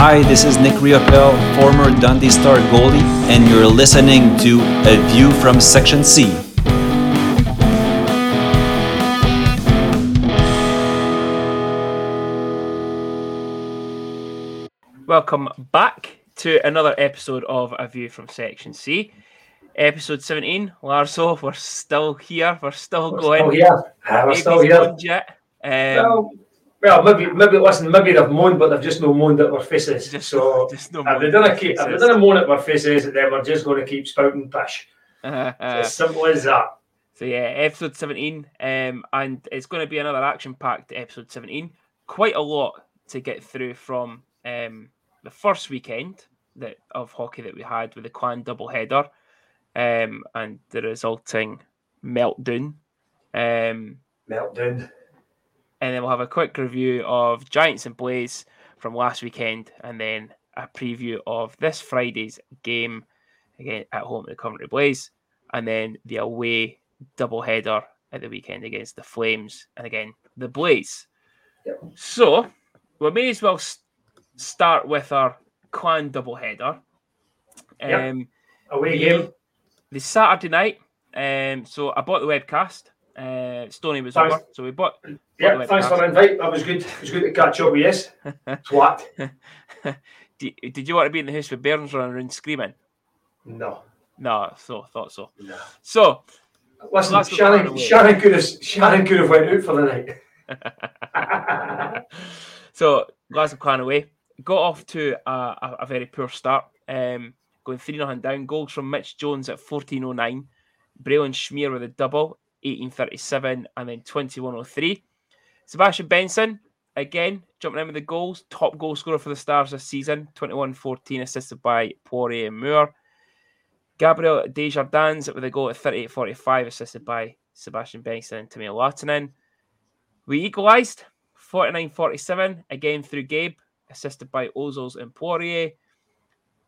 Hi, this is Nick Riopel, former Dundee Star goalie, and you're listening to A View from Section C. Welcome back to another episode of A View from Section C. Episode 17, Larso, we're still here, we're still We're going. still here. Ah, we're Maybe still here. yet. Um, Well, well, maybe, maybe listen, maybe they've moaned, but they've just no moaned at our faces. just, so just no if they didn't at keep, if they faces. didn't moan at our faces, then we're just going to keep spouting pish. Uh, It's as simple as that. So yeah, episode 17, um, and it's going to be another action-packed episode 17. Quite a lot to get through from um, the first weekend that of hockey that we had with the Clan double header, um, and the resulting meltdown. Um, Meltdown. And then we'll have a quick review of Giants and Blaze from last weekend, and then a preview of this Friday's game again at home at the Coventry Blaze, and then the away double header at the weekend against the Flames, and again the Blaze. Yep. So we may as well start with our clan double header. Yep. Um, Away the- game. the Saturday night. Um, so I bought the webcast. Uh, Stony was Thanks. over, so we bought. Yeah, thanks for the invite. That was good. It was good to catch up with you. Twat. did, did you want to be in the house with Burns running around screaming? No. No, so thought so. no. So Listen, Shannon. Shannon could have Shannon could have went out for the night. so Glasgow Clan away got off to a, a, a very poor start. Um, going three 0 down. Goals from Mitch Jones at fourteen oh nine, Braylon Shmyr with a double, eighteen thirty seven, and then twenty one oh three. Sebastian Benson again jumping in with the goals. Top goal scorer for the Stars this season, 21-14, assisted by Poirier and Moore. Gabriel Desjardins with a goal at 38-45, assisted by Sebastian Benson and Timmy Lahtinen. We equalised 49-47, again through Gabe, assisted by Ozols and Poirier.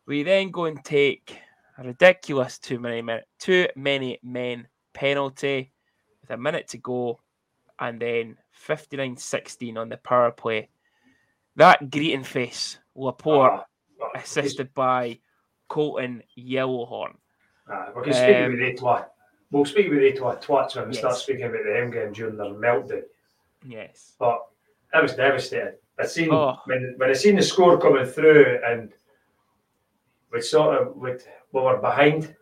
We then go and take a ridiculous too many men, too many men penalty with a minute to go, and then 59-16 on the power play. That greeting face, Laporte, ah, assisted by Colton Yellowhorn. Ah, we can speak Um, with the twat. We'll speak with the twat twats when we start speaking about the M game during their meltdown. Yes. But I was devastated. I seen Oh. when when I seen the score coming through and we sort of we we were behind.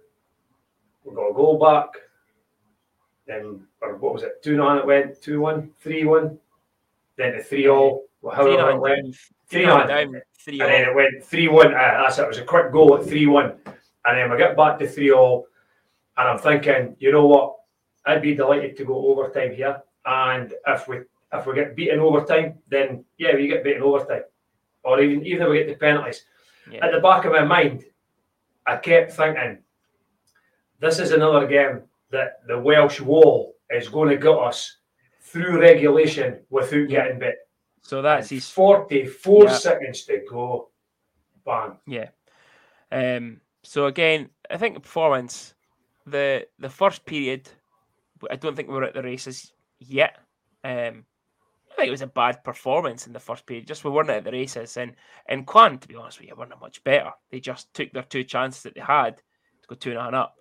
We got a goal back. Then or what was it? Two nine it went, two one, three one, then to three all. Well, Three however it went. Three three nine nine. down, three And then it went 3 1. Uh, that's it. It was a quick goal at 3 1. And then we get back to 3 all. And I'm thinking, you know what? I'd be delighted to go overtime here. And if we if we get beaten overtime, then yeah, we get beaten overtime. Or even even if we get the penalties. Yeah. At the back of my mind, I kept thinking, this is another game that the Welsh wall is going to get us through regulation without getting bit. So that's his 44 Yeah. seconds to go. Bang. Yeah. Um. So again, I think the performance, the the first period, I don't think we were at the races yet. Um, I think it was a bad performance in the first period. Just we weren't at the races, and and Clan, to be honest with you, weren't much better. They just took their two chances that they had to go two and a half up.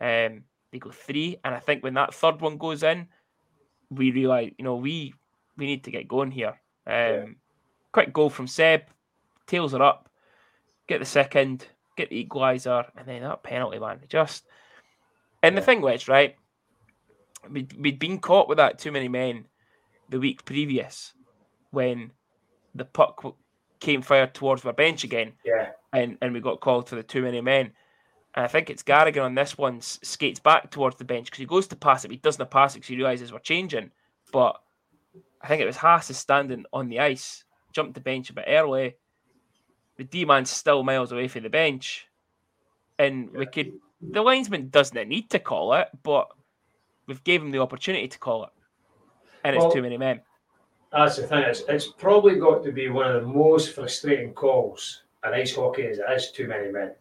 Um, they go three, and I think when that third one goes in, we realize, you know, we we need to get going here. Um, Yeah. quick goal from Seb, tails are up, get the second, get the equaliser, and then that penalty, man. Just and the thing was right, we'd, we'd been caught with that too many men the week previous when the puck came fired towards our bench again, Yeah. and and we got called for the too many men. And I think it's Garrigan on this one skates back towards the bench because he goes to pass it, but he doesn't pass it because he realizes we're changing. But I think it was Haas is standing on the ice, jumped the bench a bit early. The D man's still miles away from the bench, and we could. The linesman doesn't need to call it, but we've gave him the opportunity to call it, and it's Well- too many men. That's the thing. It's, it's probably got to be one of the most frustrating calls in ice hockey as it is too many men.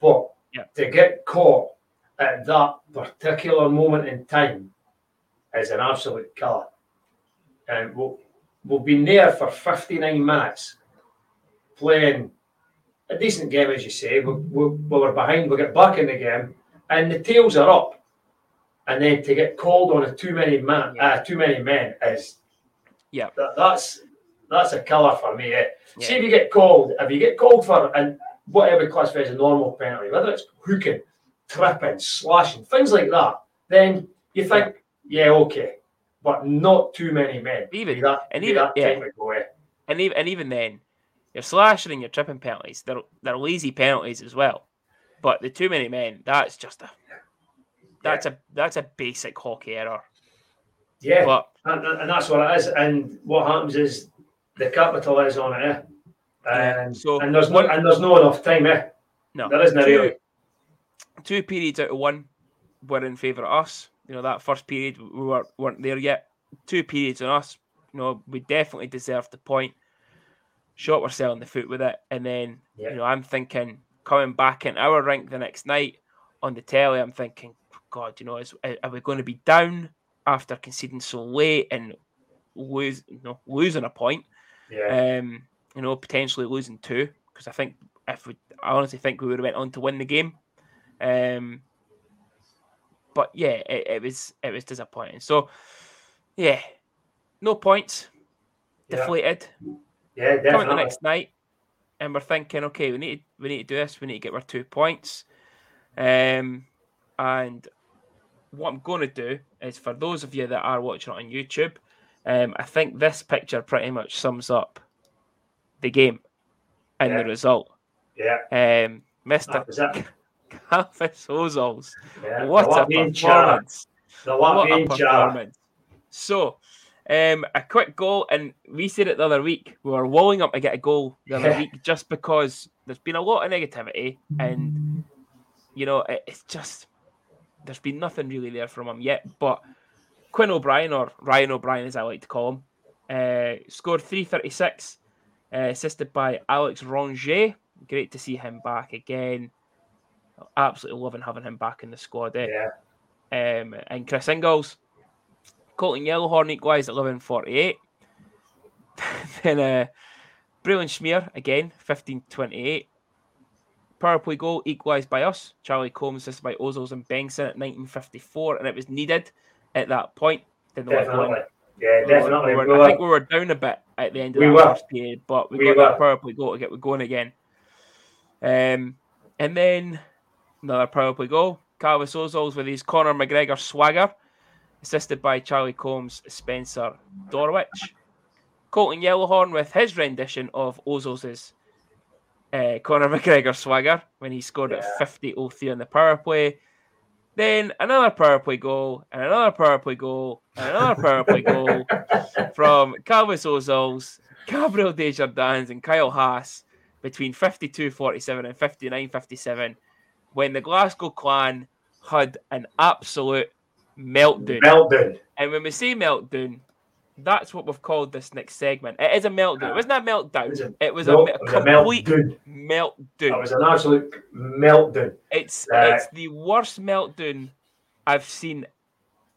But Yeah. to get caught at that particular moment in time is an absolute killer. And we'll, we've been there for 59 minutes playing a decent game, as you say. We, we, we were behind, we get back in the game, and the tails are up. And then to get called on a too many man, Yeah. uh, too many men is Yeah. that, that's that's a killer for me. Eh? Yeah. See if you get called, if you get called for and whatever classifies as a normal penalty, whether it's hooking, tripping, slashing, things like that, then you think, yeah, okay, but not too many men. Even- that, and even- that yeah. eh? and even and even then, your slashing and your tripping penalties, they're they're lazy penalties as well. But the too many men, that's just a that's a that's a basic hockey error. Yeah, But and, and and that's what it is. And what happens is the capital is on it, And, so and there's no and there's no enough time, eh? no, There isn't two, really. two periods out of one were in favour of us. You know that first period we were weren't there yet. Two periods on us. You know we definitely deserved the point. Shot ourselves in the foot with it, and then Yeah. you know I'm thinking coming back in our rink the next night on the telly. I'm thinking, God, you know, is are we going to be down after conceding so late and lose, you know, losing a point? Yeah, um, you know, potentially losing two because I think if we, I honestly think we would have went on to win the game. Um, but yeah, it, it was it was disappointing. So yeah, no points, yeah, deflated. yeah, Coming the next night, and we're thinking, okay, we need to, we need to do this. We need to get our two points. Um, and what I'm going to do is for those of you that are watching it on YouTube, um, I think this picture pretty much sums up the game and Yeah. the result. Yeah, Um, Mr. that was it. Kalvis Ozols, Yeah. what the a performance! What a performance! So, um, a quick goal, and we said it the other week. We were walling up to get a goal the other week just because there's been a lot of negativity, and you know it, it's just there's been nothing really there from him yet. But Quinn O'Brien, or Ryan O'Brien as I like to call him, uh, scored 336, uh, assisted by Alex Rongier. Great to see him back again. Absolutely loving having him back in the squad. eh? Yeah, um, and Chris Ingles. Colton Yellowhorn equalised at 11.48. then uh, Braylon Shmyr, again, 15.28. Power play goal equalised by us. Charlie Combs assisted by Ozols and Benson at 19.54, and it was needed at that point. Didn't let it go in. definitely. Yeah, definitely. we were- I think we were down a bit at the end of We first period, but we, We got were. that power play goal to get we're going again. Um, and then another power play goal. Kalvis Ozols with his Conor McGregor swagger, assisted by Charlie Combs, Spencer Dorowicz. Colton Yellowhorn with his rendition of Ozols' uh, Conor McGregor swagger when he scored at Yeah. 50 on the power play. Then another power play goal, and another power play goal, and another power play goal from Kalvis Ozols, Gabriel Desjardins, and Kyle Haas between 52-47 and 59-57 when the Glasgow clan had an absolute meltdown. Meltdown. and when we say meltdown, that's what we've called this next segment. It is a meltdown. It wasn't a meltdown. It was a- It was No, a, it me- was a complete meltdown. meltdown. It was an absolute meltdown. It's Uh, it's the worst meltdown I've seen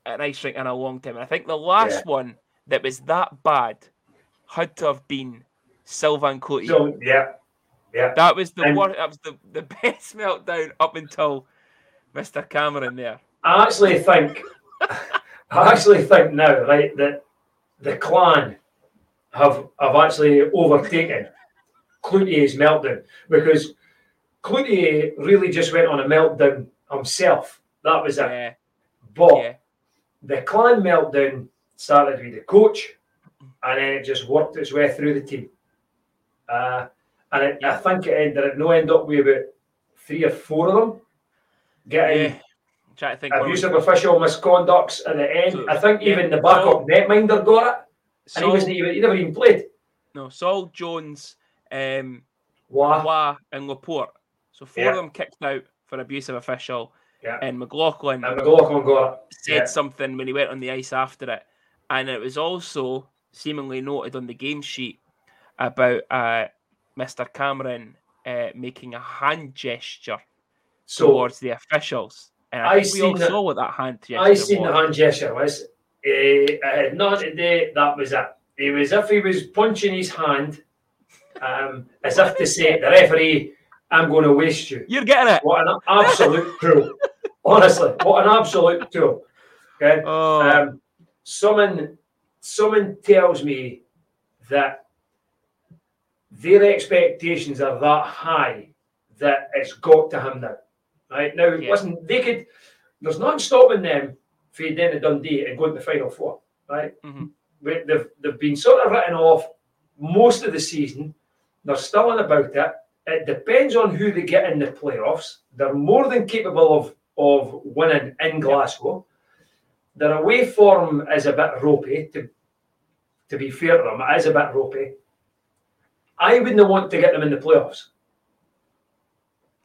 at an ice rink in a long time. And I think the last one that was that bad had to have been Sylvain Cloutier. So yeah, yeah. that was the and- worst. That was the, the best meltdown up until Mr. Cameron there. I actually think, I actually think now, right, that the clan have have actually overtaken Cloutier's meltdown because Cloutier really just went on a meltdown himself. That was it. Yeah, But yeah, the clan meltdown started with the coach, and then it just worked its way through the team. Uh, and it, I think it ended it no end up with about three or four of them getting trying to think. abusive official misconducts at the end. So, I think yeah, even the backup netminder got it, and he wasn't even he never even played. no, Saul Jones, um, Wow. Wah, and Laporte. So four Yeah. of them kicked out for abusive official, Yeah. and McLaughlin And McLaughlin got it. said Yeah. something when he went on the ice after it, and it was also seemingly noted on the game sheet about uh, Mr. Cameron uh, making a hand gesture So towards the officials, and I, I think we all that- saw what that hand gesture I seen was. the hand gesture was. Uh, it had nothing to do. That was it. It was if he was punching his hand, um, as if to say the referee I'm going to waste you. You're getting it. What an absolute tool. Honestly, what an absolute tool. Okay. Oh, Um, someone, someone tells me that their expectations are that high that it's got to him now. Right now, it Yeah. listen, they could. There's nothing stopping them fading into Dundee and going to the final four. Right? Mhm. We- They've they've been sort of written off most of the season. They're still on about it. It depends on who they get in the playoffs. They're more than capable of of winning in Glasgow. Their away form is a bit ropey. To to be fair to them, it is a bit ropey. I wouldn't want to get them in the playoffs.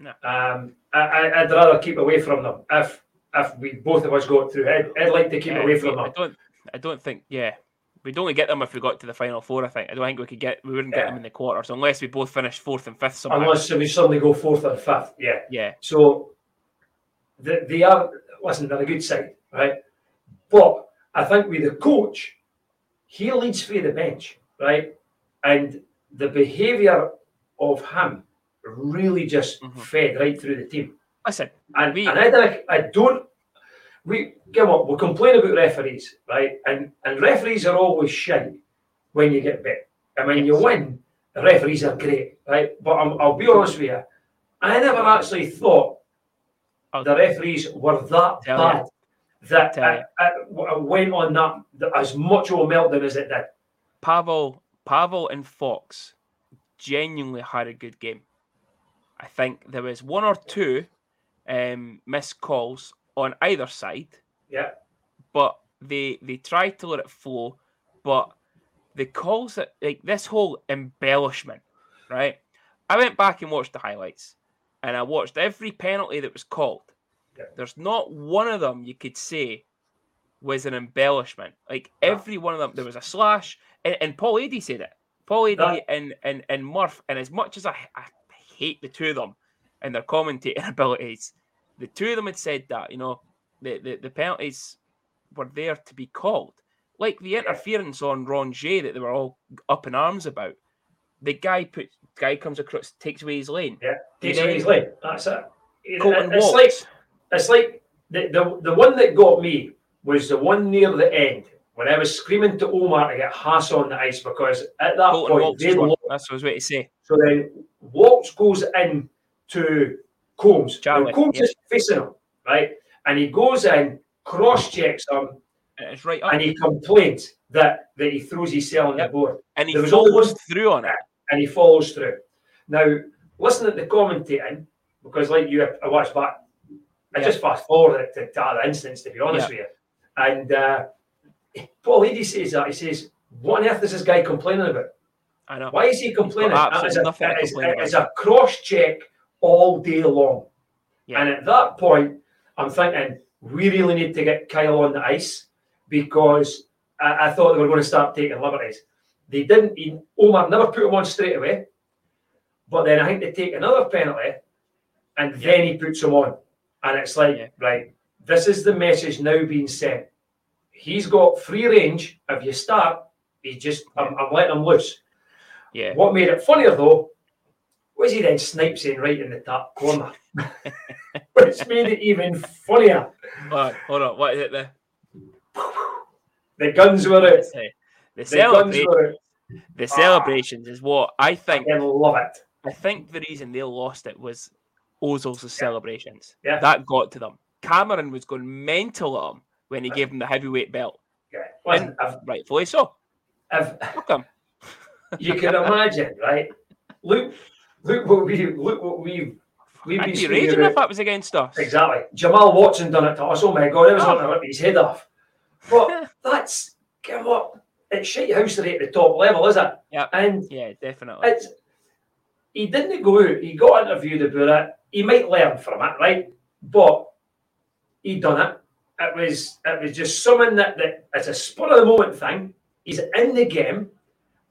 No. Um, I, I, I'd rather keep away from them if if we both of us got through. I'd, I'd like to keep yeah, away from I them. don't. I don't think. Yeah, we'd only get them if we got to the final four. I think. I don't think we could get. We wouldn't get them in the quarters unless we both finished fourth and fifth somehow. Unless we suddenly go fourth or fifth. Yeah. yeah. So they, they are, listen, they're a good side, right? But I think with the coach, he leads through the bench, right? And the behaviour of him really just Mhm. fed right through the team. Listen. And, We- and I, don't- I don't, we, come on, we complain about referees, right? And and referees are always shy when you get bit. And when you win, the referees are great, right? But I'm, I'll be honest with you, I never actually thought I'll the referees were that bad that it, it went on that, that as much of a meltdown as it did. Pavel, Pavel, and Fox genuinely had a good game. I think there was one or two um, missed calls on either side, Yeah, but they they tried to let it flow. But the calls that like this whole embellishment, right? I went back and watched the highlights, and I watched every penalty that was called. Yeah. There's not one of them you could say was an embellishment. Like No. every one of them, there was a slash, and, and Paul Adey said it. Paul Adey That- and, and and Murph, and as much as I, I hate the two of them and their commentating abilities, the two of them had said that you know the the, the penalties were there to be called, like the interference on Rongier that they were all up in arms about. The guy put guy comes across, takes away his lane. yeah. Takes away his leg. That's it. Colton it's Waltz. like it's like the, the the one that got me was the one near the end when I was screaming to Omar to get Haas on the ice because at that Colton point Waltz they lost. That's what I was waiting to say. So then Waltz goes in to Combs. Charlie, Combs is facing him, right? And he goes in, cross checks him, And it's right up, and he complains that, that he throws his cell on Yep. the board and he there was follows almost- through on it. and he follows through. Now, listen at the commentating, because like you, I watched back, I just fast forward it to, to other instance, to be honest with you. And uh, Paul Adey says that. He says, What on earth is this guy complaining about? I know. Why is he complaining? absolutely It's a, about. it's a cross check all day long. Yeah. And at that point, I'm thinking we really need to get Kyle on the ice because I, I thought they were going to start taking liberties. They didn't. He, Omar never put him on straight away, but then I think they take another penalty, and then he puts him on, and it's like Yeah. right. This is the message now being sent. He's got free range. If you start, he just I'm, I'm letting him loose. Yeah. What made it funnier though was he then snipes in right in the top corner, which made it even funnier. Hold on, hold on. What is it? The The guns were out. the, guns were out. the celebrations is what I think. I love it. I think the reason they lost it was Ozil's celebrations. Yeah. That got to them. Cameron was going mental at him when he gave him the heavyweight belt. Yeah. Listen, if, Rightfully so. Fuck him. you can imagine, right? Look, look what we look what we've we've I'd been be raging about. if that was against us. Exactly. Jamal Watson done it to us. Oh my god, it was Oh. to rip his head off. But that's come on. It's shite housery at the top level, is it? Yeah. And Yeah, definitely. it's he didn't go out. He got interviewed about it. He might learn from it, right? But he done it. It was it was just something that, that it's a spur of the moment thing. He's in the game.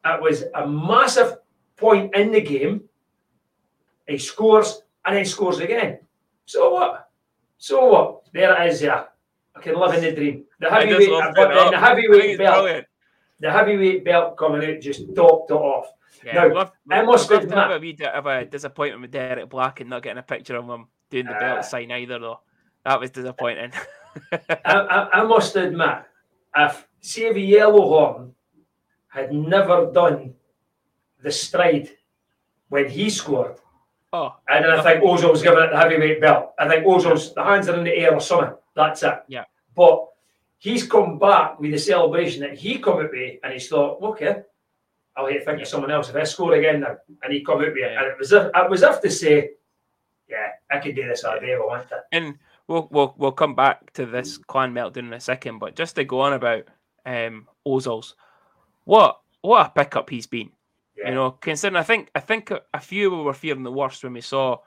It was a massive point in the game. He scores and then scores again. So what? So what? There it is. Yeah, I can live in the dream. The heavyweight, love but it then up. the think heavyweight belt brilliant. the heavyweight belt coming out just topped it off. Yeah, Now, I must have to have admit- a wee bit of a disappointment with Derek Black and not getting a picture of him doing the Uh, belt sign either, though. That was disappointing. I, I, I must admit, if Savvy Yellowhorn had never done the stride when he scored, oh, and then I think Ozil was giving it the heavyweight belt. I think Ozil's the hands are in the air or something. That's it. Yeah. But he's come back with the celebration that he come out with, and he's thought, okay, I'll to think of someone else if I score again now. And he come with it, Yeah. and it was if, it was if to say, yeah, I could do this all day if I want to. and we'll we'll we'll come back to this clan meltdown in a second, but just to go on about um Ozil's, what what a pickup he's been. Yeah. You know, considering I think I think a, few were fearing the worst when we saw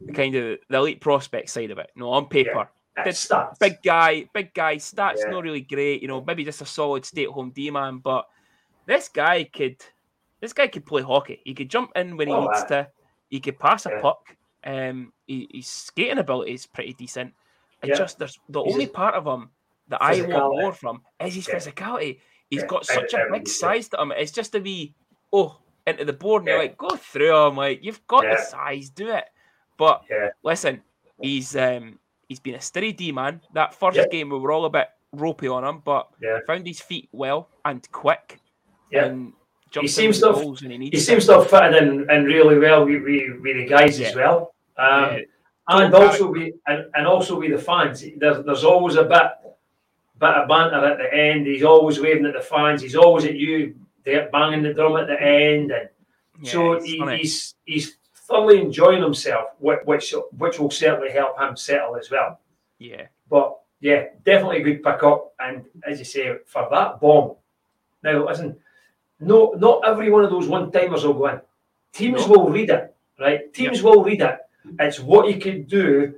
the kind of the elite prospect side of it. You know, on paper, Did- big guy, big guy, stats Yeah. not really great. You know, maybe just a solid stay-at-home D man, but this guy could this guy could play hockey. He could jump in when he Oh, needs aye. to. He could pass a puck. Um, he, his skating ability is pretty decent. It Yeah. just there's the He's only a- part of him that I want more from is his Yeah. physicality. He's Yeah. got such a big size to him. It's just to be oh into the board and you're like go through him. Like you've got the size, do it. But Yeah. listen, he's um he's been a steady D man. That first game we were all a bit ropey on him, but Yeah. found his feet well and quick. Yeah. And He seems to have- he he seems to have fitted in, in really well with, with, with the guys as well. Um, Yeah. and also with and, and also with the fans. There's there's always a bit bit of banter at the end. He's always waving at the fans. He's always at you. They're banging the drum at the end, and Yeah, so he, he's he's thoroughly enjoying himself, which which which will certainly help him settle as well. yeah, But yeah, definitely a good pick up. And as you say, for that bomb. Now listen, no, not every one of those one timers will go in. Teams No. will read it, right? Teams will read it. It's what he can do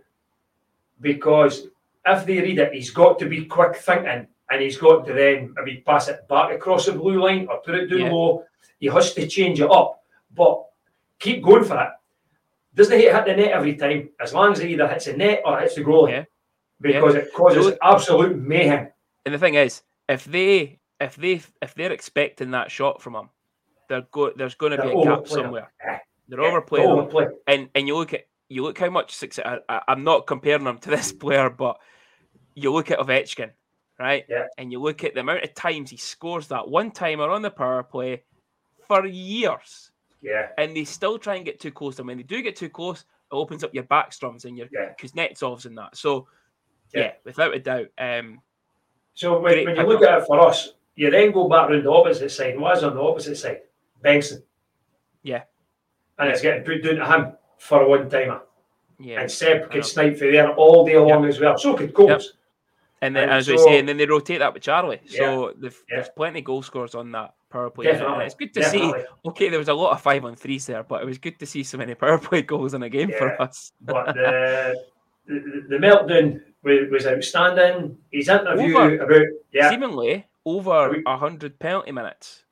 because if they read it, he's got to be quick thinking and he's got to then maybe pass it back across the blue line or put it down Yeah. low. He has to change it up. But keep going for it. Doesn't he hit the net every time? As long as he either hits the net or hits the goal, Yeah. because it causes So- absolute mayhem. and the thing is, if they if they if they're expecting that shot from him, they're go, there's going to be a gap somewhere. They're overplaying and and you look at you look how much success. I, am not comparing him to this player, but you look at Ovechkin, right? Yeah. And you look at the amount of times he scores that one timer on the power play for years, Yeah, and they still try and get too close. And when they do get too close, it opens up your backstroms and your Yeah. Kuznetsovs and that. So, yeah, Yeah. without a doubt, um, So when, when you look at it for us, you then go back round the opposite side. What is on the opposite side? Benson. Yeah. And it's getting put down to him for a one timer. yeah. And Seb could snipe for there all day long as well. So could Coles. And then, And as we say, and then they rotate that with Charlie. Yeah, So Yeah. there's plenty of goal scores on that power play. Definitely. it's good to see Okay, there was a lot of five on threes there, but it was good to see so many power play goals in a game Yeah. for us. But the, the, the meltdown was, was outstanding. His interview Over. about, yeah, Seemingly over hundred penalty minutes.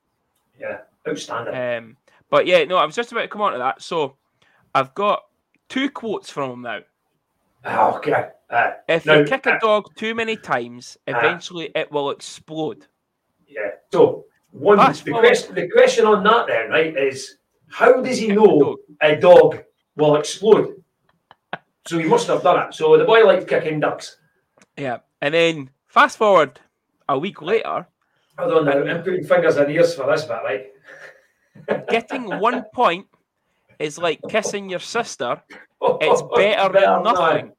yeah, outstanding. Um, but yeah, no, I was just about to come on to that. So I've got two quotes from him now. Oh, okay. Uh, If Now, you kick a uh, dog too many times, uh, eventually it will explode. Yeah. So one Fast the question the question on that then, right, is how does he know a dog will explode? So he must have done it. So the boy liked kicking ducks. Yeah, and then fast forward a week later, Hold on now, I'm putting fingers in ears for this but right? getting one point is like kissing your sister. Oh, It's better than nothing.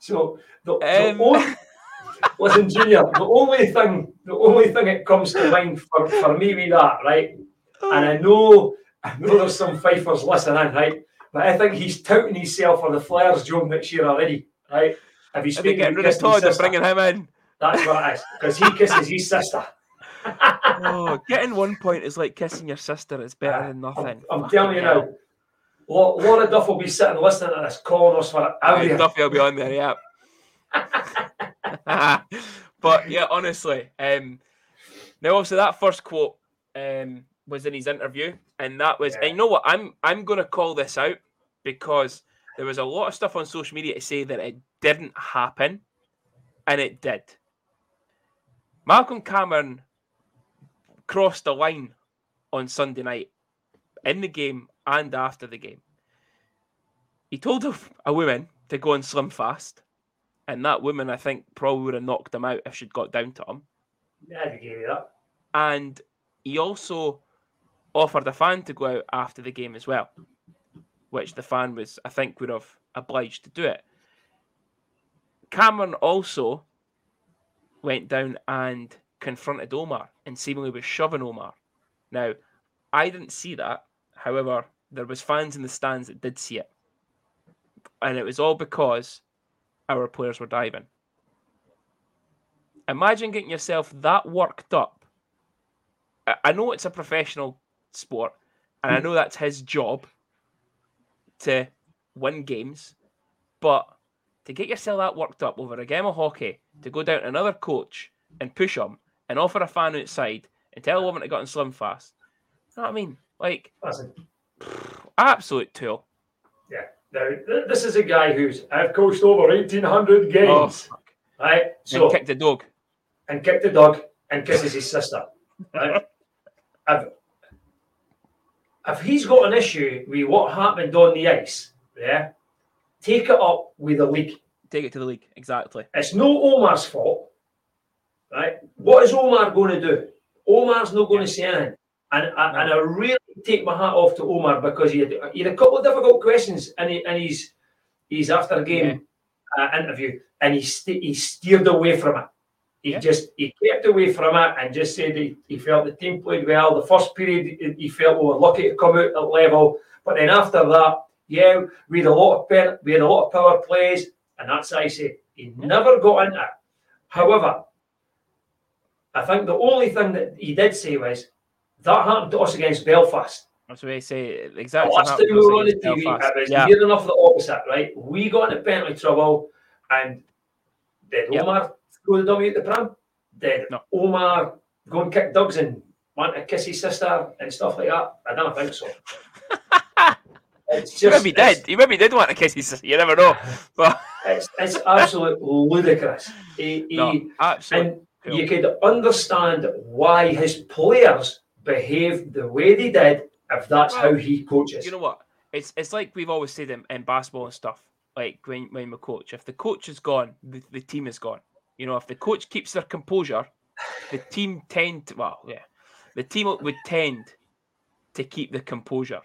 So the, the Um, only, listen, Junior, the only thing the only thing that comes to mind for, for me with that, right? And I know I know there's some fifers listening, right? But I think he's touting himself for the Flyers job next year already, right? If he's Are speaking getting to rid of Todd and bringing him in? That's what it is. Because he kisses his sister. Oh, getting one point is like kissing your sister. It's better than I'm, nothing. I'm telling you now. Laura Duff will be sitting listening to this, calling us for everything. Duffy will be on there, yeah. but yeah, honestly, um, now obviously that first quote um, was in his interview, and that was, Yeah. and you know what, I'm I'm gonna call this out because there was a lot of stuff on social media to say that it didn't happen, and it did. Malcolm Cameron crossed the line on Sunday night in the game and after the game. He told a, a woman to go and slim fast, and that woman, I think, probably would have knocked him out if she'd got down to him. Yeah, I give you that. And he also offered a fan to go out after the game as well, which the fan was, I think, would have obliged to do it. Cameron also went down and confronted Omar and seemingly was shoving Omar. Now, I didn't see that. However, there was fans in the stands that did see it. And it was all because our players were diving. Imagine getting yourself that worked up. I- know it's a professional sport, and I hmm. know that's his job to win games, but to get yourself that worked up over a game of hockey, to go down to another coach and push him and offer a fan outside and tell a woman to get on slim fast. You know what I mean? Like, Listen, absolute tool. yeah. Now, th- this is a guy who's I've coached over 1,800 Oh, games, fuck. right? So, and kicked the dog. and kicked the dog and kisses his sister. Right? if, if he's got an issue with what happened on the ice, yeah, take it up with the league. Take it to the league. Exactly. It's no Omar's fault, right? What is Omar going to do? Omar's not going to say anything. And I, and I really take my hat off to Omar because he had, he had a couple of difficult questions and, he, in his, his after game uh, interview and he, st- he steered away from it. He Yeah. just he kept away from it and just said he, he felt the team played well. The first period he felt we were lucky to come out at level, but then after that, yeah, we had a lot of we had a lot of power plays, and that's how I say he never got into it. However, I think the only thing that he did say was that happened to us against Belfast. That's what I say. Exactly. Last time we were on the TV, it was Yeah. near enough the opposite, right? We got into penalty trouble, and did Yep. Omar go the dummy at the pram? Did No. Omar go and kick Doug's and want to kiss his sister and stuff like that? I don't think so. it's He just maybe it's- did. He maybe did want to kiss his sister. You never know. But It's, it's absolute ludicrous. He, he, no, absolutely. and you could understand why his players behaved the way they did if that's how he coaches. you know what? It's it's like we've always said in, in basketball and stuff. Like when when we coach, if the coach is gone, the, the team is gone. You know, if the coach keeps their composure, the team tend to well, yeah, the team would tend to keep the composure.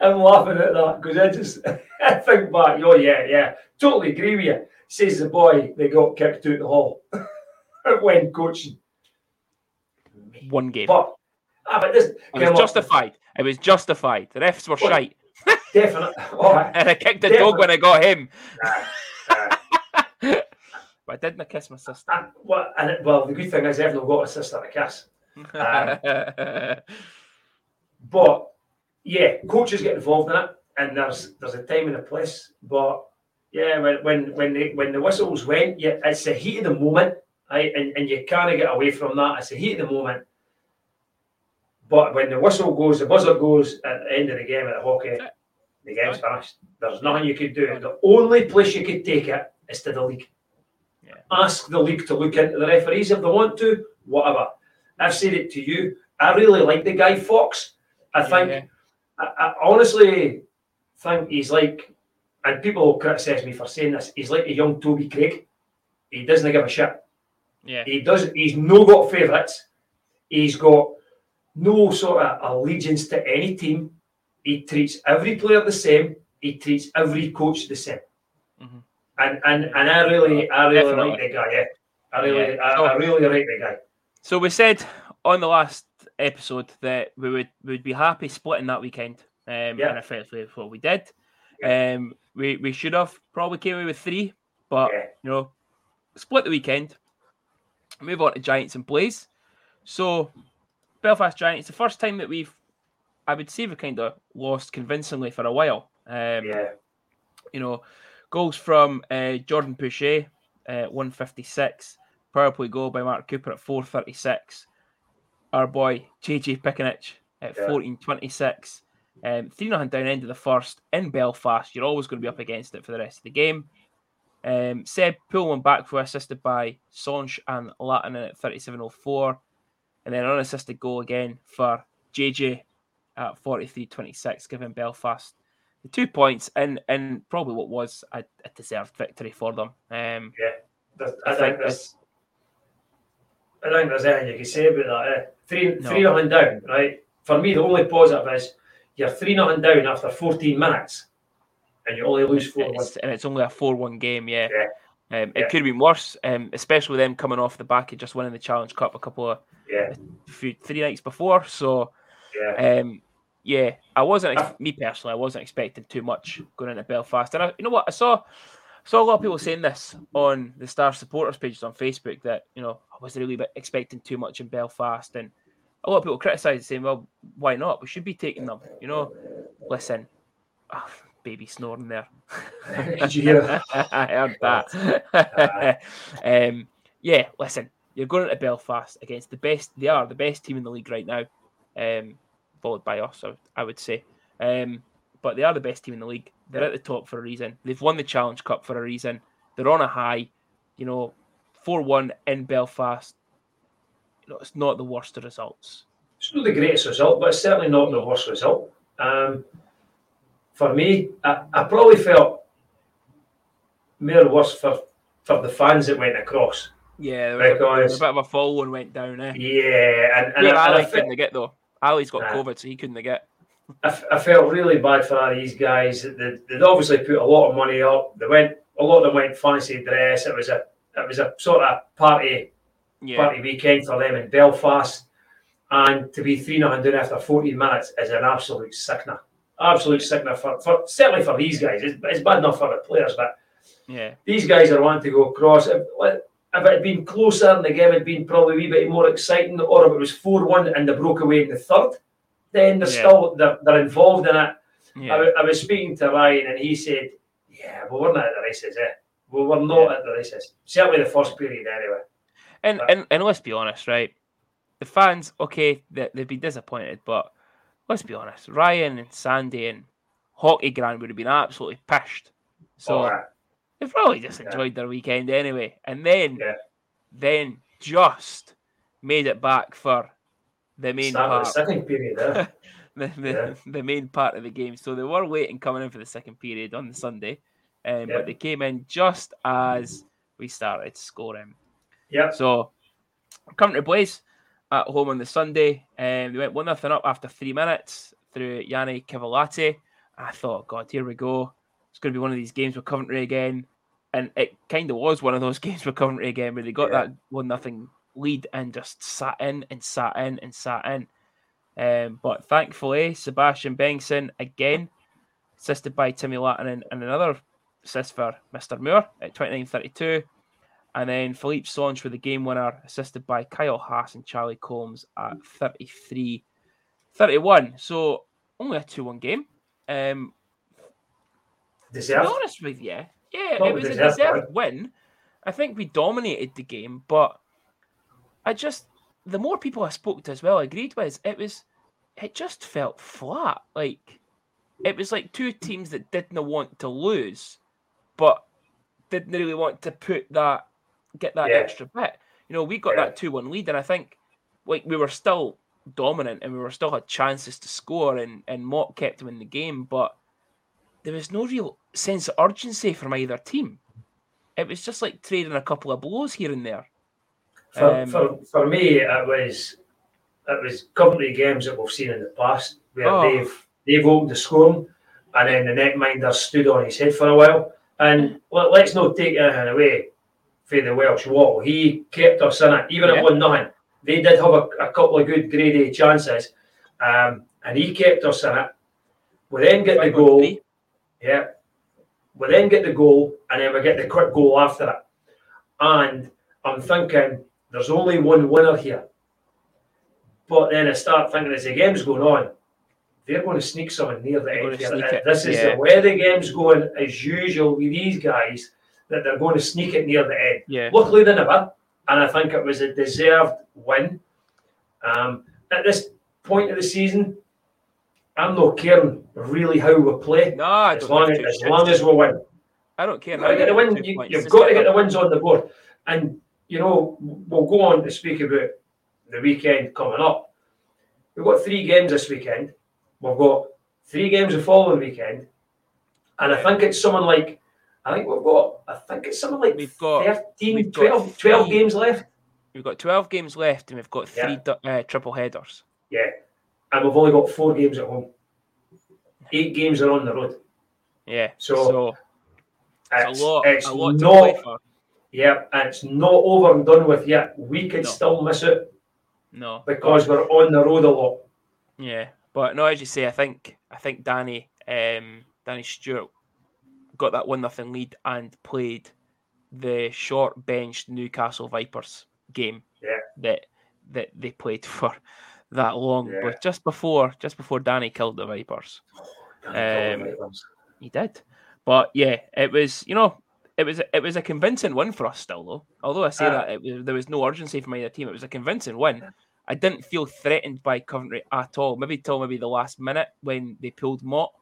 I'm laughing at that because I just I think back, oh yeah, yeah, totally agree with you. Says the boy they got kicked out the hall when coaching. One game. But ah, but this It was justified. It was justified. The refs were What? shite. definitely. Oh, And I kicked the dog when I got him. But I didn't kiss my sister. well, and it- well, the good thing is I've not got a sister to kiss. But yeah, coaches get involved in it, and there's there's a time and a place. But yeah, when when when the when the whistles went, yeah, it's the heat of the moment, right? And and you can't get away from that. It's the heat of the moment. But when the whistle goes, the buzzer goes at the end of the game at the hockey, the game's finished. There's nothing you could do. The only place you could take it is to the league. Yeah. Ask the league to look into the referees if they want to, whatever. I've said it to you. I really like the guy Fox. I think Yeah. I, I honestly think he's like, and people criticise me for saying this. He's like a young Toby Craig. He doesn't give a shit. yeah. He does. He's no got favourites. He's got no sort of allegiance to any team. He treats every player the same. He treats every coach the same. Mhm. And and and I really, I really Definitely. like the guy. Yeah, I really, Yeah. I, So- I really like the guy. So we said on the last episode that we would we would be happy splitting that weekend. Um, Yeah. and effectively what we did. Um, we we should have probably came away with three, but Yeah. you know, split the weekend. Move on to Giants and Blaze. So Belfast Giants, the first time that we've, I would say, we kind of lost convincingly for a while. Um, Yeah, you know, goals from uh, Jordan Boucher, uh, 156. Power play goal by Mark Cooper at 436. Our boy JJ Piccinich at Yeah. 1426. Um, 3 0 down end of the first in Belfast. You're always going to be up against it for the rest of the game. Um, Seb Pullman back for assisted by Sanche and Latin at 3704. And then an unassisted goal again for JJ at 43-26, giving Belfast the two points and and probably what was a, a deserved victory for them. Um, yeah, I, I think think I think there's anything you can say about that. Eh? Three No. three nothing down, right? For me, the only positive is you're three nothing down after 14 minutes, and you only lose four it's, and it's only a four-one game. Yeah, Yeah. Um, it Yeah. could have been worse, um, especially with them coming off the back of just winning the Challenge Cup a couple of Yeah, few, three nights before. So, yeah, um, yeah, I wasn't ex- me personally. I wasn't expecting too much going into Belfast, and I, you know what? I saw saw a lot of people saying this on the Star supporters pages on Facebook that you know I wasn't really expecting too much in Belfast, and a lot of people criticised saying, "Well, why not? We should be taking them." You know, listen, ah, baby snoring there. Did you hear that? I heard that. um, yeah, listen, you're going to Belfast against the best. They are the best team in the league right now, um, followed by us, I would- I would say. Um, but they are the best team in the league. They're at the top for a reason. They've won the Challenge Cup for a reason. They're on a high. You know, four-one in Belfast. You know, it's not the worst of results. It's not the greatest result, but it's certainly not the worst result. Um, for me, I, I probably felt more worse for, for the fans that went across. Yeah, there was, a, there Because- a bit of a fall one went down. Eh? Yeah, and, and, Yeah, I, and Ali couldn't get though. Ali's got Nah. COVID, so he couldn't get. I f- I felt really bad for these guys. They, they'd obviously put a lot of money up. They went a lot of them went fancy dress. It was a it was a sort of party Yeah, party weekend for them in Belfast. And to be 3 0 down after 14 minutes is an absolute sickener. Absolute sickener for, for certainly for these guys. It's, it's bad enough for the players, but yeah, these guys are wanting to go across. If, if it had been closer and the game had been probably a wee bit more exciting, or if it was 4 1 and they broke away in the third, then they're Yeah. still they're, they're involved in it. I, yeah. wa- I was speaking to Ryan and he said, Yeah, well, we're not at the races, eh? Well, we're not Yeah. at the races. Certainly the first period, anyway. And, But- and and let's be honest, right? The fans, okay, they, they'd be disappointed, but let's be honest, Ryan and Sandy and Hockey Grand would have been absolutely pissed. So right. they probably just enjoyed their weekend anyway, and then then just made it back for the main Start part. the second period, eh? the, the, Yeah. the main part of the game. So they were waiting coming in for the second period on the Sunday, um, Yeah. but they came in just as we started scoring. Yeah. So Country Boys at home on the Sunday, and they went one nothing up after three minutes through Yanni Cavalati. I thought, God, here we go. It's going to be one of these games with Coventry again, and it kind of was one of those games with Coventry again, where they got that one nothing lead and just sat in and sat in and sat in. Um, but thankfully, Sebastian Bengtsson again, assisted by Timmy Lattinen and another assist for Mr. Moore at 29.32. And then Philippe Sanche with the game winner, assisted by Kyle Haas and Charlie Combs at 33 31. So only a 2 1 game. Um, to be honest with you, yeah, it was a deserved, deserved win. I think we dominated the game, but I just the more people I spoke to as well agreed with it was it just felt flat. Like it was like two teams that didn't want to lose, but didn't really want to put that get that Yeah. extra bit. You know, we got Yeah. that two one lead, and I think like we were still dominant and we were still had chances to score and and Mock kept them in the game, but there was no real sense of urgency from either team. It was just like trading a couple of blows here and there. For, Um, for, for me, it was it was Coventry games that we've seen in the past where Oh. they've they've opened the scoring and then the netminder stood on his head for a while. And let, let's not take anything away for the Welsh wall. He kept us in it, even Yeah. at one nothing. They did have a, a couple of good grade A chances, um, and he kept us in it. We then get the goal. three. Yeah. We then get the goal, and then we get the quick goal after it. And I'm thinking there's only one winner here. But then I start thinking as the game's going on, they're going to sneak someone near the They're end here. Uh, This is yeah. the way the game's going, as usual with these guys, that they're going to sneak it near the end. Yeah. Luckily, they never. And I think it was a deserved win. Um, at this point of the season, I'm not caring really how we play. No, I As long as, as long as we win. I don't care. You've got to get the win. You, have got to get the wins on the board. And, you know, we'll go on to speak about the weekend coming up. We've got three games this weekend. we've got three games the following weekend, and I think it's someone like I think we've got I think it's something like We've got- 13, we've got 12, 12 three- games left. We've got 12 games left and we've got three Yeah. uh, triple headers. Yeah, and we've only got four games at home. Eight games are on the road. Yeah. So, So, It's, it's a lot, it's a lot not, yeah, and it's not over and done with yet. We could No. still miss it No. because we're on the road a lot. Yeah, but no, as you say, I think I think Danny, um, Danny Stewart got that one nothing lead and played the short benched Newcastle Vipers game. Yeah. That that they played for that long, Yeah. but just before just before Danny killed the Vipers, Um, he did. But yeah, it was you know it was it was a convincing win for us still though. Although I say Ah. that it was, there was no urgency from either team, it was a convincing win. I didn't feel threatened by Coventry at all. Maybe till maybe the last minute when they pulled Mott.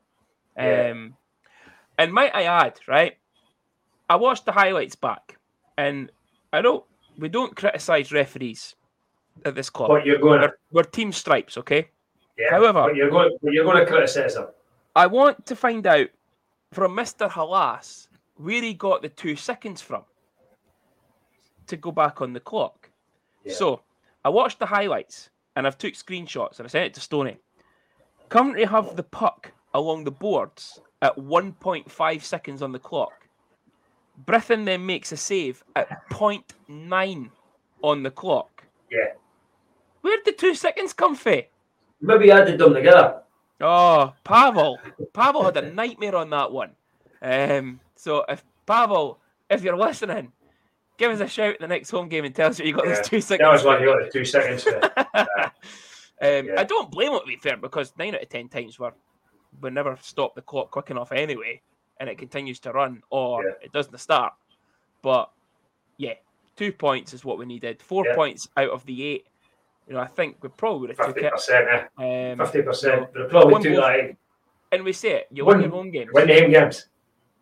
Yeah. Um, and might I add, right? I watched the highlights back, and I don't. We don't criticize referees at this club. but you're going, We're, we're team stripes, okay? yeah, however- but you're going, you're going to criticise them. I want to find out from Mr. Halas where he got the two seconds from to go back on the clock. Yeah. So I watched the highlights and I've took screenshots and I sent it to Stoney. Coventry have the puck along the boards at 1.5 seconds on the clock. Britton then makes a save at 0.9 on the clock. Yeah, Where did the two seconds come from? maybe I added them together. Oh, Pavel. Pavel had a nightmare on that one. Um, so if Pavel, if you're listening, give us a shout at the next home game and tell us what you got Yeah, those two seconds. That was why you got the two seconds. Um, Yeah. I don't blame it to be fair because nine out of ten times we're we never stop the clock quick enough anyway, and it continues to run or Yeah. it doesn't start. But yeah, two points is what we needed. Four points out of the eight. You know, I think we probably would have took Fifty it. percent, Um, fifty percent. probably took goal- that. and we say it, you Win- win your home games. Win the home games.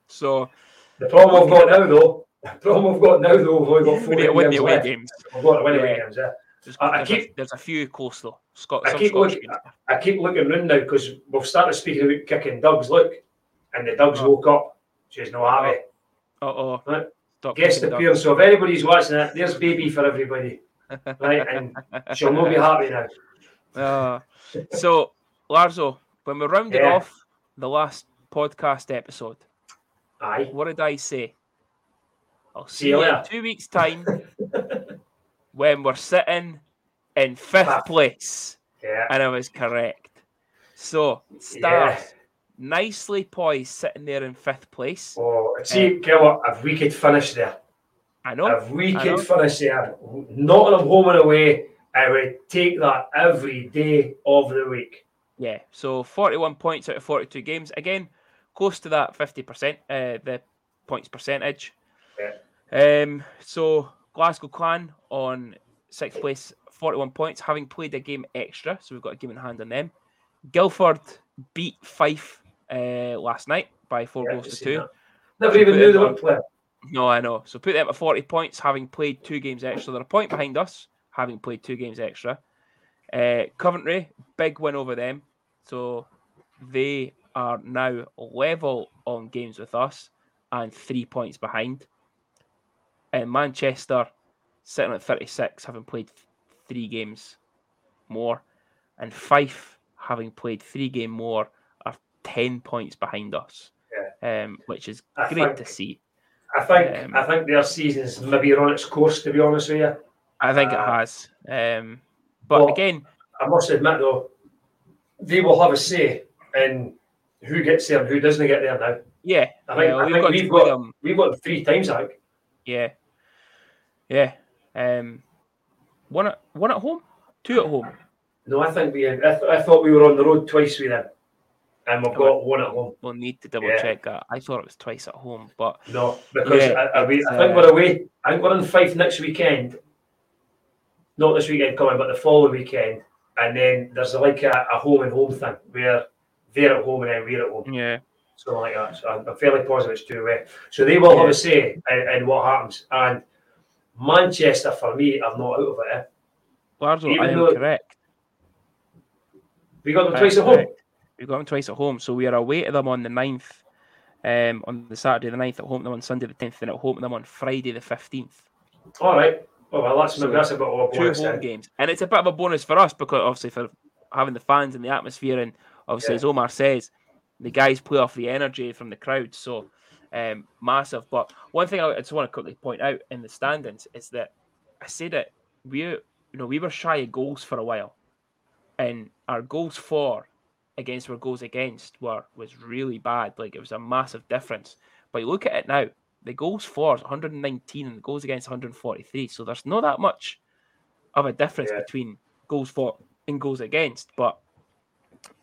So The problem we've got now, though. The problem we've got now, though, we've only got we four home win the away games. We've got to win the away Yeah. games. Yeah. There's, I- I there's, keep- a, there's a few close though. Scott, I keep Scottish looking- games. I keep looking round now because we've started speaking about kicking Doug's look, and the Doug's Oh. woke up. She's no happy. Uh oh. Right. Guest appearance. So if anybody's watching that, there's baby for everybody, right? And she'll not be happy now. Uh, so, Larzo, when we rounded Yeah. off the last podcast episode, Aye. what did I say? I'll see, See you in two weeks' time when we're sitting in fifth place. Yeah. And I was correct. So, stars, Yeah. nicely poised, sitting there in fifth place. Oh, see, um, get what? If we could finish there, I know. if we I could know. finish there, Nottingham home and away, I would take that every day of the week. Yeah, so 41 points out of 42 games. Again, close to that 50%, uh, the points percentage. Yeah. Um, so Glasgow Clan on sixth place, 41 points, having played a game extra. So we've got a game in hand on them. Guildford beat Fife uh, last night by four Yeah, goals to two. that. Never even knew they were playing. No, I know. So put them at 40 points, having played two games extra. They're a point behind us, having played two games extra. Uh, Coventry, big win over them. So they are now level on games with us and three points behind. And Manchester, sitting at 36, having played three games more. And Fife, having played three game more, are 10 points behind us. Um, which is I great think- to see. I think Um, I think their season's maybe on its course. To be honest with you, I think it Uh, has. Um, but well, again, I must admit though, they will have a say in who gets there and who doesn't get there now. yeah, I think- I we've think got we've got- them. We've got three times, I think. Yeah, yeah. Um, one at one at home, two at home. No, I think we. I, th- I thought we were on the road twice with them, and we've got one at home. We'll need to double Yeah. check that. I thought it was twice at home, but No, because Yeah, I, I, we, I think uh, we're away. I think we're in Fife next weekend. Not this weekend coming, but the following weekend, and then there's like a, a home and home thing where they're at home and then we're at home. yeah, something like that. So I'm, fairly positive it's two way. So they will have Yeah. a say in, in what happens. And Manchester, for me, I'm not out of it. Eh? Larzo, Even I am correct. We got them twice at home. We've got them twice at home. So we are away to them on the 9th, um, on the Saturday the 9th, at home them on Sunday the 10th, and at home them on Friday the 15th. All right. Oh, well, that's, So, that's a bit of a Two home then. games. And it's a bit of a bonus for us because obviously for having the fans and the atmosphere, and obviously, Yeah. as Omar says, the guys play off the energy from the crowd. So um, massive. But one thing I just want to quickly point out in the standings is that I said that we, you know, we were shy of goals for a while, and our goals for against our goals against were was really bad. Like it was a massive difference. But you look at it now, the goals for is 119 and the goals against 143. So there's not that much of a difference Yeah. between goals for and goals against. But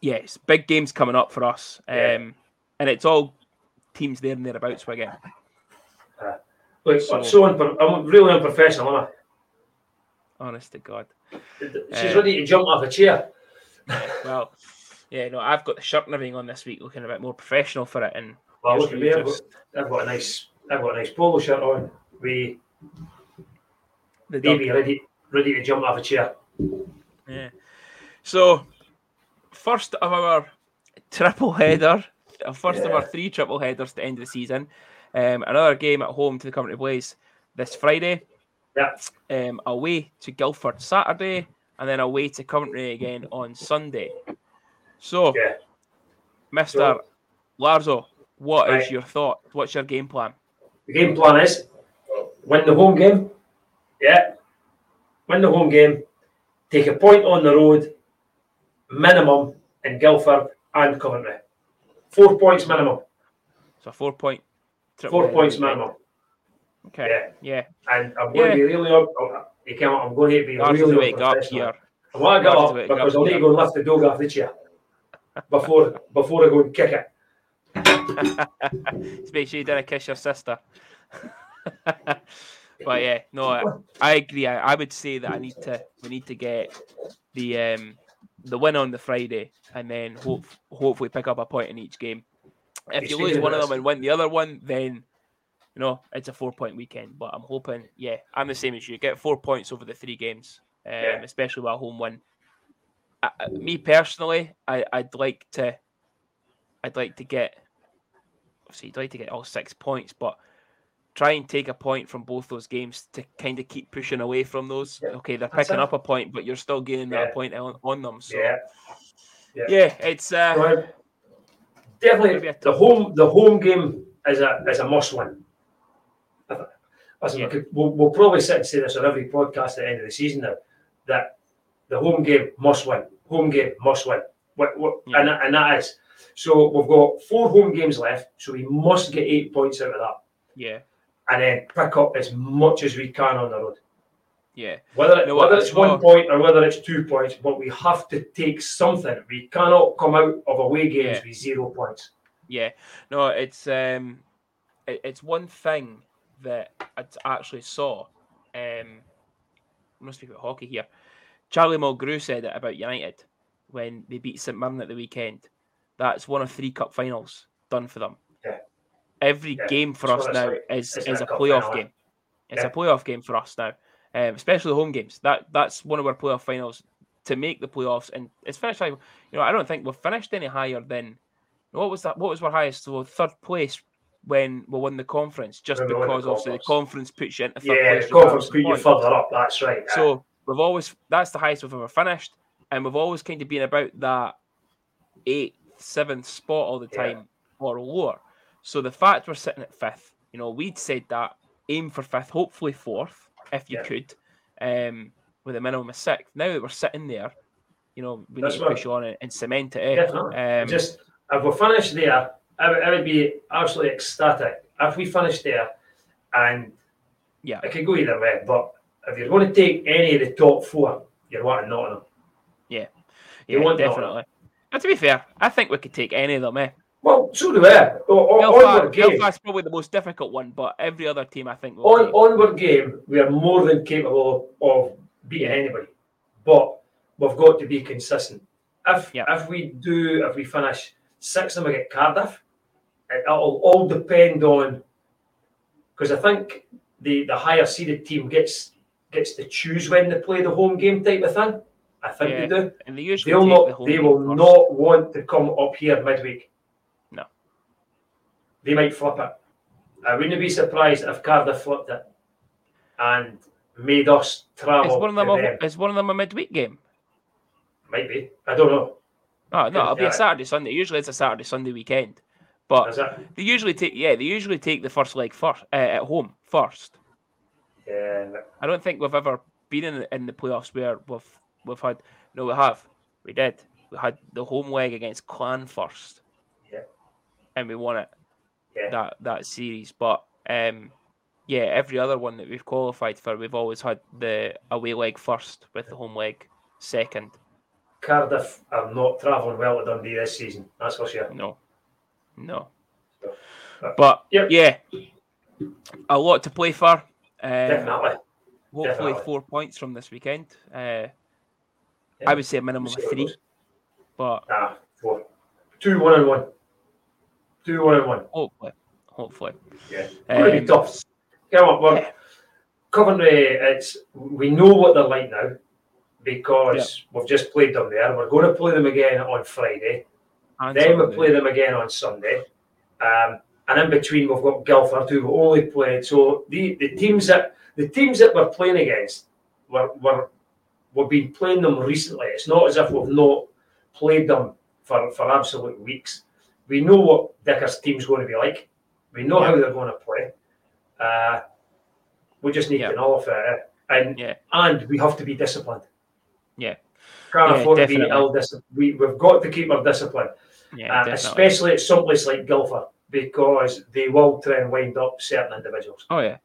yes, big games coming up for us. Um, Yeah. and it's all teams there and thereabouts again. Look, So- I'm so unpro- I'm really unprofessional, am Honest to God. She's Uh, ready to jump off a chair. Well, yeah, no, I've got the shirt and everything on this week, looking a bit more professional for it. And Well, look at me. I've got, I've got a nice, I've got a nice polo shirt on. We the baby ready, ready to jump off a chair. Yeah. So, first of our triple header, uh, first of our three triple headers to end of the season. Um, another game at home to the Coventry Blaze this Friday. Yeah. Um, away to Guildford Saturday, and then away to Coventry again on Sunday. So, Yeah. Mister So- Larzo, what is Right. your thought? What's your game plan? The game plan is win the home game. Yeah. Win the home game. Take a point on the road, minimum in Guildford and Coventry. Four points minimum. So, four point. Four points minimum. Okay. Yeah. Yeah. And I'm going Yeah. to be really up. You can't, I'm going to be Larzo's really wake up here. I want to get up because up I need to go and lift the dog off the chair before before I go and kick it. Just make sure you didn't kiss your sister. but yeah, no, I, I agree. I, I would say that I need to we need to get the um the win on the Friday and then hope hopefully pick up a point in each game. If you lose one of of them and win the other one, then you know it's a four point weekend. But I'm hoping, yeah, I'm the same as you. Get four points over the three games, um, Yeah. especially with a home win. I, I- me personally, I, I'd like to, I'd like to get, obviously, you'd like to get all six points, but try and take a point from both those games to kind of keep pushing away from those. Yeah, Okay, they're that's picking it. up a point, but you're still gaining that point on, on them. So Yeah. yeah, it's uh, definitely the home the home game is a is a must win. Listen, Yeah. we'll, we'll probably sit and say this on every podcast at the end of the season now that the home game must win. Home game must win. What, what, Yeah. and, and that is so we've got four home games left, so we must get eight points out of that, yeah, and then pick up as much as we can on the road. yeah, Whether, it, what, whether it's one well- point or whether it's two points, but we have to take something. We cannot come out of away games Yeah. with zero points. yeah. No, it's um, it, it's one thing that I actually saw. Um, I'm speaking about hockey here. Charlie Mulgrew said it about United when they beat St Mirren at the weekend. That's one of three cup finals done for them. Yeah. Every Yeah, game for us now like. is is a playoff game. It's Yeah. a playoff game for us now, um, especially the home games. That that's one of our playoff finals to make the playoffs, and it's finished. like- You know, I don't think we've finished any higher than what was that? What was our highest? So third place when we won the conference, just When we won the because obviously the conference. puts you into third Yeah, place. the conference regardless of put you further up. That's right. So we've always that's the highest we've ever finished, and we've always kind of been about that eighth, seventh spot all the Yeah. time or lower. So the fact we're sitting at fifth, you know, we'd said that aim for fifth, hopefully fourth, if you Yeah. could, um, with a minimum of sixth. Now that we're sitting there, you know, we That's need to push on and, and cement it. eh? Definitely. Um, just if we finish there, I would, I would be absolutely ecstatic if we finish there, and Yeah. it could go either way. But if you're going to take any of the top four, you're wanting Nottingham. yeah, you want definitely. And to be fair, I think we could take any of them. Eh? Well, so do I. O- Belfast, onward game, Belfast's probably the most difficult one, but every other team I think on onward game, we are more than capable of beating anybody, but we've got to be consistent. If Yeah. if we do, if we finish sixth and we get Cardiff, it, it'll all depend on because I think the the higher seeded team gets gets to choose when they play the home game type of thing. I think Yeah. they do. And they usually They'll not. the They will first. not want to come up here midweek. They might flip it. I wouldn't be surprised if Cardiff flipped it and made us travel. Is one of them a, them. is one of them a midweek game? Might be. I don't know. Oh no, it'll be a Saturday Sunday. Usually it's a Saturday Sunday weekend, but they usually take yeah they usually take the first leg first uh, at home first. Yeah. I don't think we've ever been in in the playoffs where we've we've had no we have we did we had the home leg against Clan first, Yeah. and we won it Yeah. that that series. But um, yeah, every other one that we've qualified for, we've always had the away leg first with the home leg second. Cardiff are not travelling well to Dundee this season. That's for sure. No, no. But yep. yeah, a lot to play for. Um, Definitely. hopefully, definitely. four points from this weekend. Uh, Yeah. I would say a minimum of three, but Ah, four. Two, one, and one. Two, one, and one. hopefully, hopefully. Yeah. Gonna Um, tough. Come on, we're, yeah. Coventry, it's we know what they're like now because we've just played them there. We're going to play them again on Friday. And Then we play them again on Sunday. Um, and in between we've got Guildford who only played. So the, the teams that the teams that we're playing against were, were we've been playing them recently. It's not as if we've not played them for, for absolute weeks. We know what Dicker's team's going to be like. We know how they're going to play. Uh, we just need Yeah. to nullify it. And Yeah. and we have to be disciplined. Yeah. Can't Yeah, afford to be ill disciplined. We, we've got to keep our discipline Yeah, uh, especially at someplace like Guildford, because they will try and wind up certain individuals. Oh yeah,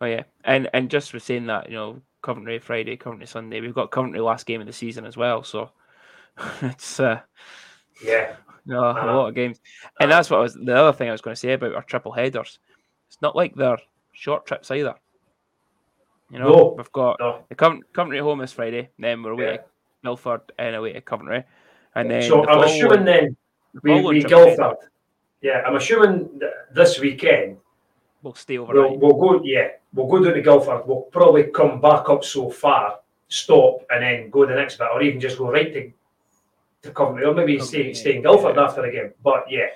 oh yeah, and and just for saying that, you know, Coventry Friday, Coventry Sunday, we've got Coventry last game of the season as well, so it's uh, Yeah, you know, a Uh-huh. lot of games, and that's what I was the other thing I was going to say about our triple headers. It's not like they're short trips either. You know, No. we've got no. the Covent- Coventry at home this Friday, then we're away Yeah. to Guildford and away to Coventry, and then So the I'm assuming then we, we header Guildford. Yeah, I'm assuming th- this weekend we'll stay we'll, overnight. we'll go. Yeah, we'll go down to Guildford. We'll probably come back up so far, stop, and then go the next bit, or even just go right to to Coventry, or maybe stay, stay in Guildford yeah. after the game. But yeah,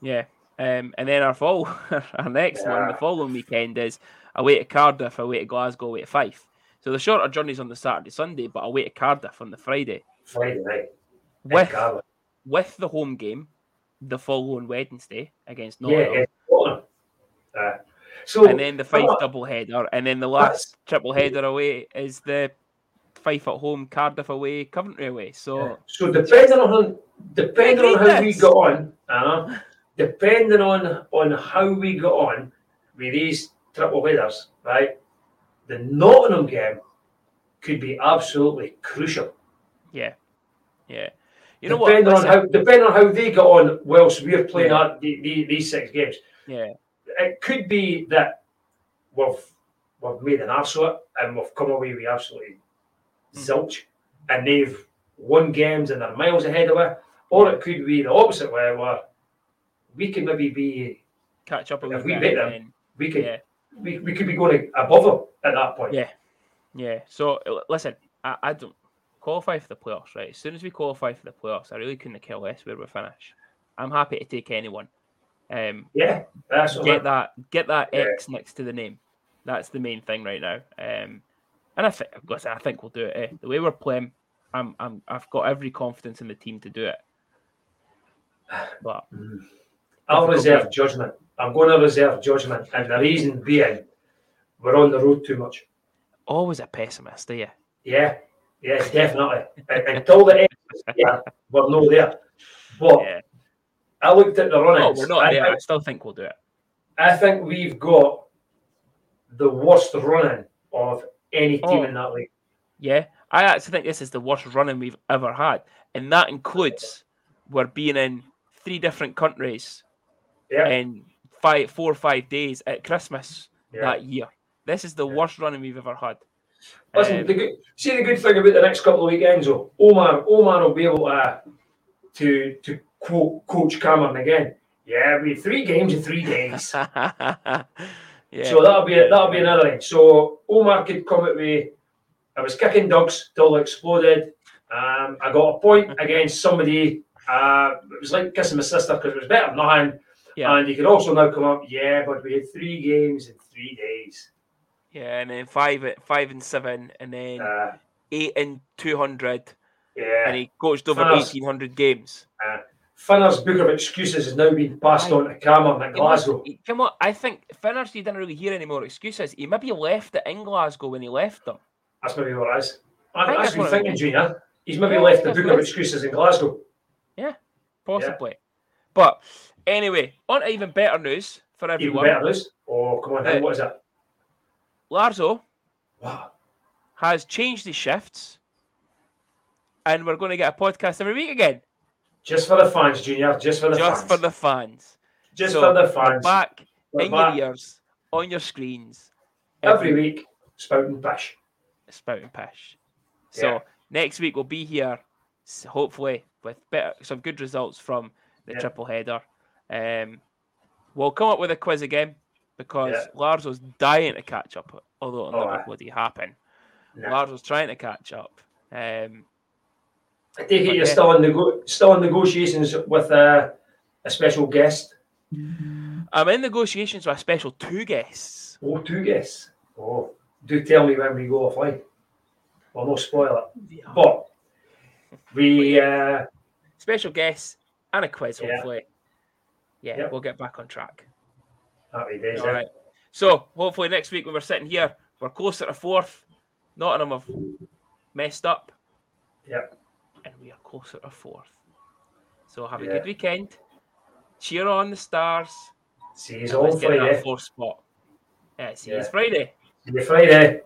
Yeah. Um, and then our fall, our next one, the following weekend is away to Cardiff, away to Glasgow, away to Fife. So the shorter journeys on the Saturday, Sunday, but away to Cardiff on the Friday Friday night. with with the home game the following Wednesday against yeah, Nottingham. against Nottingham. Uh, so and then the Fife Oh. double header, and then the last triple header away is the Fife at home, Cardiff away, Coventry away. So So depending on depending on how we got on, uh, depending on on how we got on with these triple headers, right? The Nottingham game could be absolutely crucial. yeah, yeah. You know what? depending on how depending on how they got on whilst we're playing Yeah. out the, the, these six games, yeah, it could be that we've we've made an arse of it and we've come away with absolutely. Zilch, and they've won games and they're miles ahead of it, or it could be the opposite way where we could maybe be catch up a If we beat them, then- we could yeah. we, we could be going above them at that point. Yeah. Yeah. So listen, I, I don't qualify for the playoffs, right? As soon as we qualify for the playoffs, I really couldn't care less where we finish. I'm happy to take anyone. Um, Yeah, get that get that Yeah. X next to the name. That's the main thing right now. Um, and I think listen, I think we'll do it. Eh? The way we're playing, I'm I'm I've got every confidence in the team to do it. But I'll difficult reserve judgment. I'm going to reserve judgment, and the reason being, we're on the road too much. always a pessimist, are you? Yeah, yeah, definitely. Un- Until the end, yeah, we're not there. But Yeah. I looked at the No, run-ins. we're not I, there. think- I still think we'll do it. I think we've got the worst running of any team Oh. in that league. Yeah, I actually think this is the worst running we've ever had, and that includes we're being in three different countries Yeah, in five, four or five days at Christmas yeah. that year. This is the Yeah. worst running we've ever had. Listen, Um, the good, see the good thing about the next couple of weekends, though. Omar, Omar will be able to to to quote Coach Cameron again. Yeah, we three games in three days. yeah, So that'll be that'll be another thing. So Omar could come at me. I was kicking dogs till they exploded. Um, I got a point against somebody. Uh, it was like kissing my sister because it was better than nothing. Yeah. And you could also now come up, yeah, but we had three games in three days. Yeah, and then five at five and seven, and then Uh, eight and two hundred, yeah. and he coached over eighteen hundred games. Finner's book of excuses has now been passed on to Cameron at Glasgow. he- come on, I think Finners you didn't really hear any more excuses. He maybe left it in Glasgow when he left them. That's maybe what it is. I And think that's that's what thinking, is. Junior. He's maybe Yeah, left the book of excuses in Glasgow. Yeah, possibly. But anyway, on to even better news for everyone. Even better news. Oh, come on, Uh, what is that? Larzo Wow. has changed his shifts, and we're going to get a podcast every week again, Just for the fans, Junior. Just for the just fans. for the fans. just So, for the fans. back We're in back your ears, on your screens, every week, spouting pish. spouting pish. So Yeah. next week we'll be here, hopefully with better, some good results from the Yeah. triple header. Um, we'll come up with a quiz again because Yeah. Lars was dying to catch up, although it'll Oh, never bloody happen. Lars was trying to catch up. Um, I take it you're still in nego- still in negotiations with uh, a special guest. I'm in negotiations with a special two guests. Oh, two guests. Oh, do tell me when we go offline. Well, no spoiler. But we uh, Special guests and a quiz, Yeah. hopefully. Yeah, Yep. we'll get back on track. happy days. All eh? So hopefully next week when we're sitting here, we're closer to fourth. Nottingham have messed up, Yep. And we are closer to fourth. So have a good weekend. Cheer on the stars. See you all Friday. fourth spot. Yeah, see Yeah. you Friday. See you Friday.